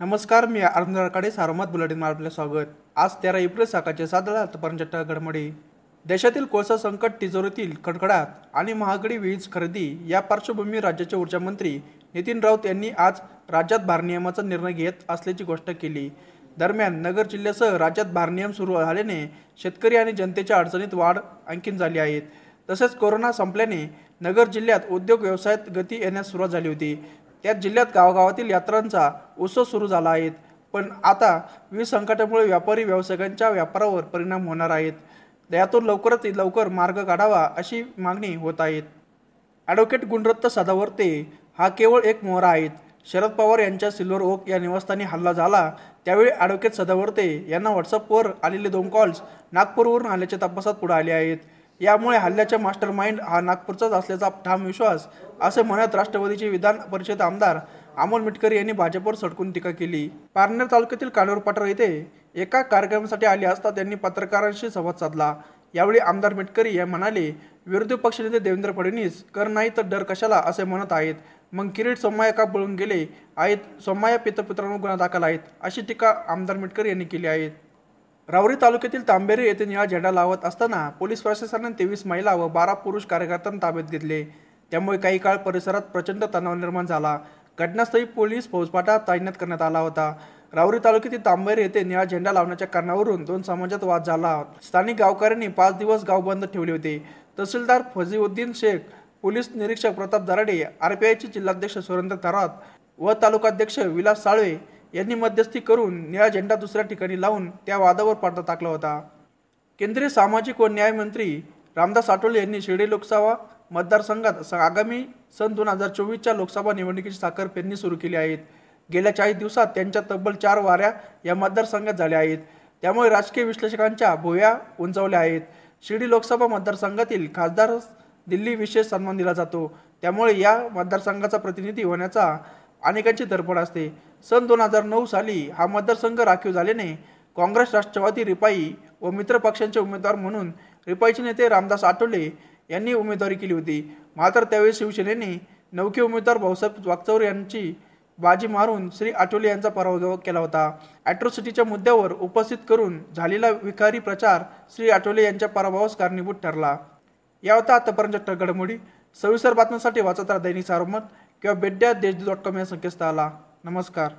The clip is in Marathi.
नमस्कार मी आनंदकडे सारोमत बुलेटिन आपले स्वागत. आज तेरा एप्रिल सकाळचे सात आतापर्यंत घडमोडी. देशातील कोळसा संकट तिजोरीतील कडकडात आणि महागडी वीज खरेदी या पार्श्वभूमीवर राज्याचे ऊर्जा मंत्री नितीन राऊत यांनी आज राज्यात भारनियमाचा निर्णय घेत असल्याची घोषणा केली. दरम्यान नगर जिल्ह्यासह राज्यात भारनियम सुरू झाल्याने शेतकरी आणि जनतेच्या अडचणीत वाढ आणखीन झाली आहेत तसेच कोरोना संपल्याने नगर जिल्ह्यात उद्योग व्यवसायात गती येण्यास सुरुवात झाली होती. त्यात जिल्ह्यात गावगावातील यात्रांचा उत्सव सुरू झाला आहे पण आता वीज संकटामुळे व्यापारी व्यावसायिकांच्या व्यापारावर परिणाम होणार आहेत. यातून लवकरात लवकर मार्ग काढावा अशी मागणी होत आहेत ॲडव्होकेट गुणरत्न सदावर्ते हा केवळ एक मोहरा आहेत. शरद पवार यांच्या सिल्वर ओक या निवासस्थानी हल्ला झाला त्यावेळी ॲडव्होकेट सदावर्ते यांना व्हॉट्सअपवर आलेले दोन कॉल्स नागपूरवरून आल्याच्या तपासात पुढे आले आहेत. यामुळे हल्ल्याच्या मास्टर माइंड हा नागपूरचाच असल्याचा ठाम विश्वास असे म्हणत राष्ट्रवादीचे विधान परिषद आमदार अमोल मिटकरी यांनी भाजपवर सडकून टीका केली. पारनेर तालुक्यातील कानूर पाटर येथे एका कार्यक्रमासाठी आले असता त्यांनी पत्रकारांशी संवाद साधला. यावेळी आमदार मिटकरी या म्हणाले विरोधी पक्षनेते देवेंद्र फडणवीस कर नाही तर डर कशाला? असे म्हणत आहेत. मग किरीट सोमय्या का पळून गेले? आहेत सोमय्या पितपुत्रांवर गुन्हा दाखल आहेत अशी टीका आमदार मिटकरी यांनी केली आहे. रावरी तालुक्यातील तांबेरे येथे निळा झेंडा लावत असताना पोलीस प्रशासनाने तेवीस महिला व बारा पुरुष कार्यकर्त्यांना ताब्यात घेतले. त्यामुळे काही काळ परिसरात प्रचंड तणाव निर्माण झाला. घटनास्थळी पोलीस फौजफाटा तैनात करण्यात आला होता. रावरी तालुक्यातील तांबेरे येथे निळा झेंडा लावण्याच्या कारणावरून दोन समाजात वाद झाला. स्थानिक गावकऱ्यांनी पाच दिवस गाव बंद ठेवले होते. तहसीलदार फजीउद्दीन शेख पोलीस निरीक्षक प्रताप दराडे आरपीआयचे जिल्हाध्यक्ष सुरेंद्र थरात व तालुकाध्यक्ष विलास साळवे यांनी मध्यस्थी करून निळा झेंडा दुसऱ्या ठिकाणी लावून त्या वादावर पडदा टाकला होता. केंद्रीय सामाजिक व न्याय मंत्री रामदास आठवले यांनी शिर्डी लोकसभा मतदारसंघात आगामी सन दोन हजार चोवीसच्या लोकसभा निवडणुकीची साखर पेरणी सुरू केली आहेत गेल्या चाळीस दिवसात त्यांच्या तब्बल चार वाऱ्या या मतदारसंघात झाल्या आहेत. त्यामुळे राजकीय विश्लेषकांच्या भोया उंचावल्या आहेत. शिर्डी लोकसभा मतदारसंघातील खासदार दिल्ली विशेष सन्मान दिला जातो. त्यामुळे या मतदारसंघाचा प्रतिनिधी होण्याचा अनेकांची धडपड असते. सन दोन हजार नऊ साली हा मतदारसंघ राखीव झाल्याने काँग्रेस राष्ट्रवादी रिपाई व मित्र पक्षांचे उमेदवार म्हणून रिपाईचे नेते रामदास आठवले यांनी उमेदवारी केली होती. मात्र त्यावेळी शिवसेनेने नौके उमेदवार भाऊसाहेब वागचौर यांची बाजी मारून श्री आठवले यांचा पराभव केला होता. ॲट्रोसिटीच्या मुद्द्यावर उपस्थित करून झालेला विकारी प्रचार श्री आठवले यांच्या पराभवास कारणीभूत ठरला. या होता आतापर्यंत घडामोडी. सविस्तर बातम्यांसाठी वाचत राहा दैनिक सारोमत. किंवा बेड्या देश डॉट कॉम या संकेतस्थळाला. नमस्कार.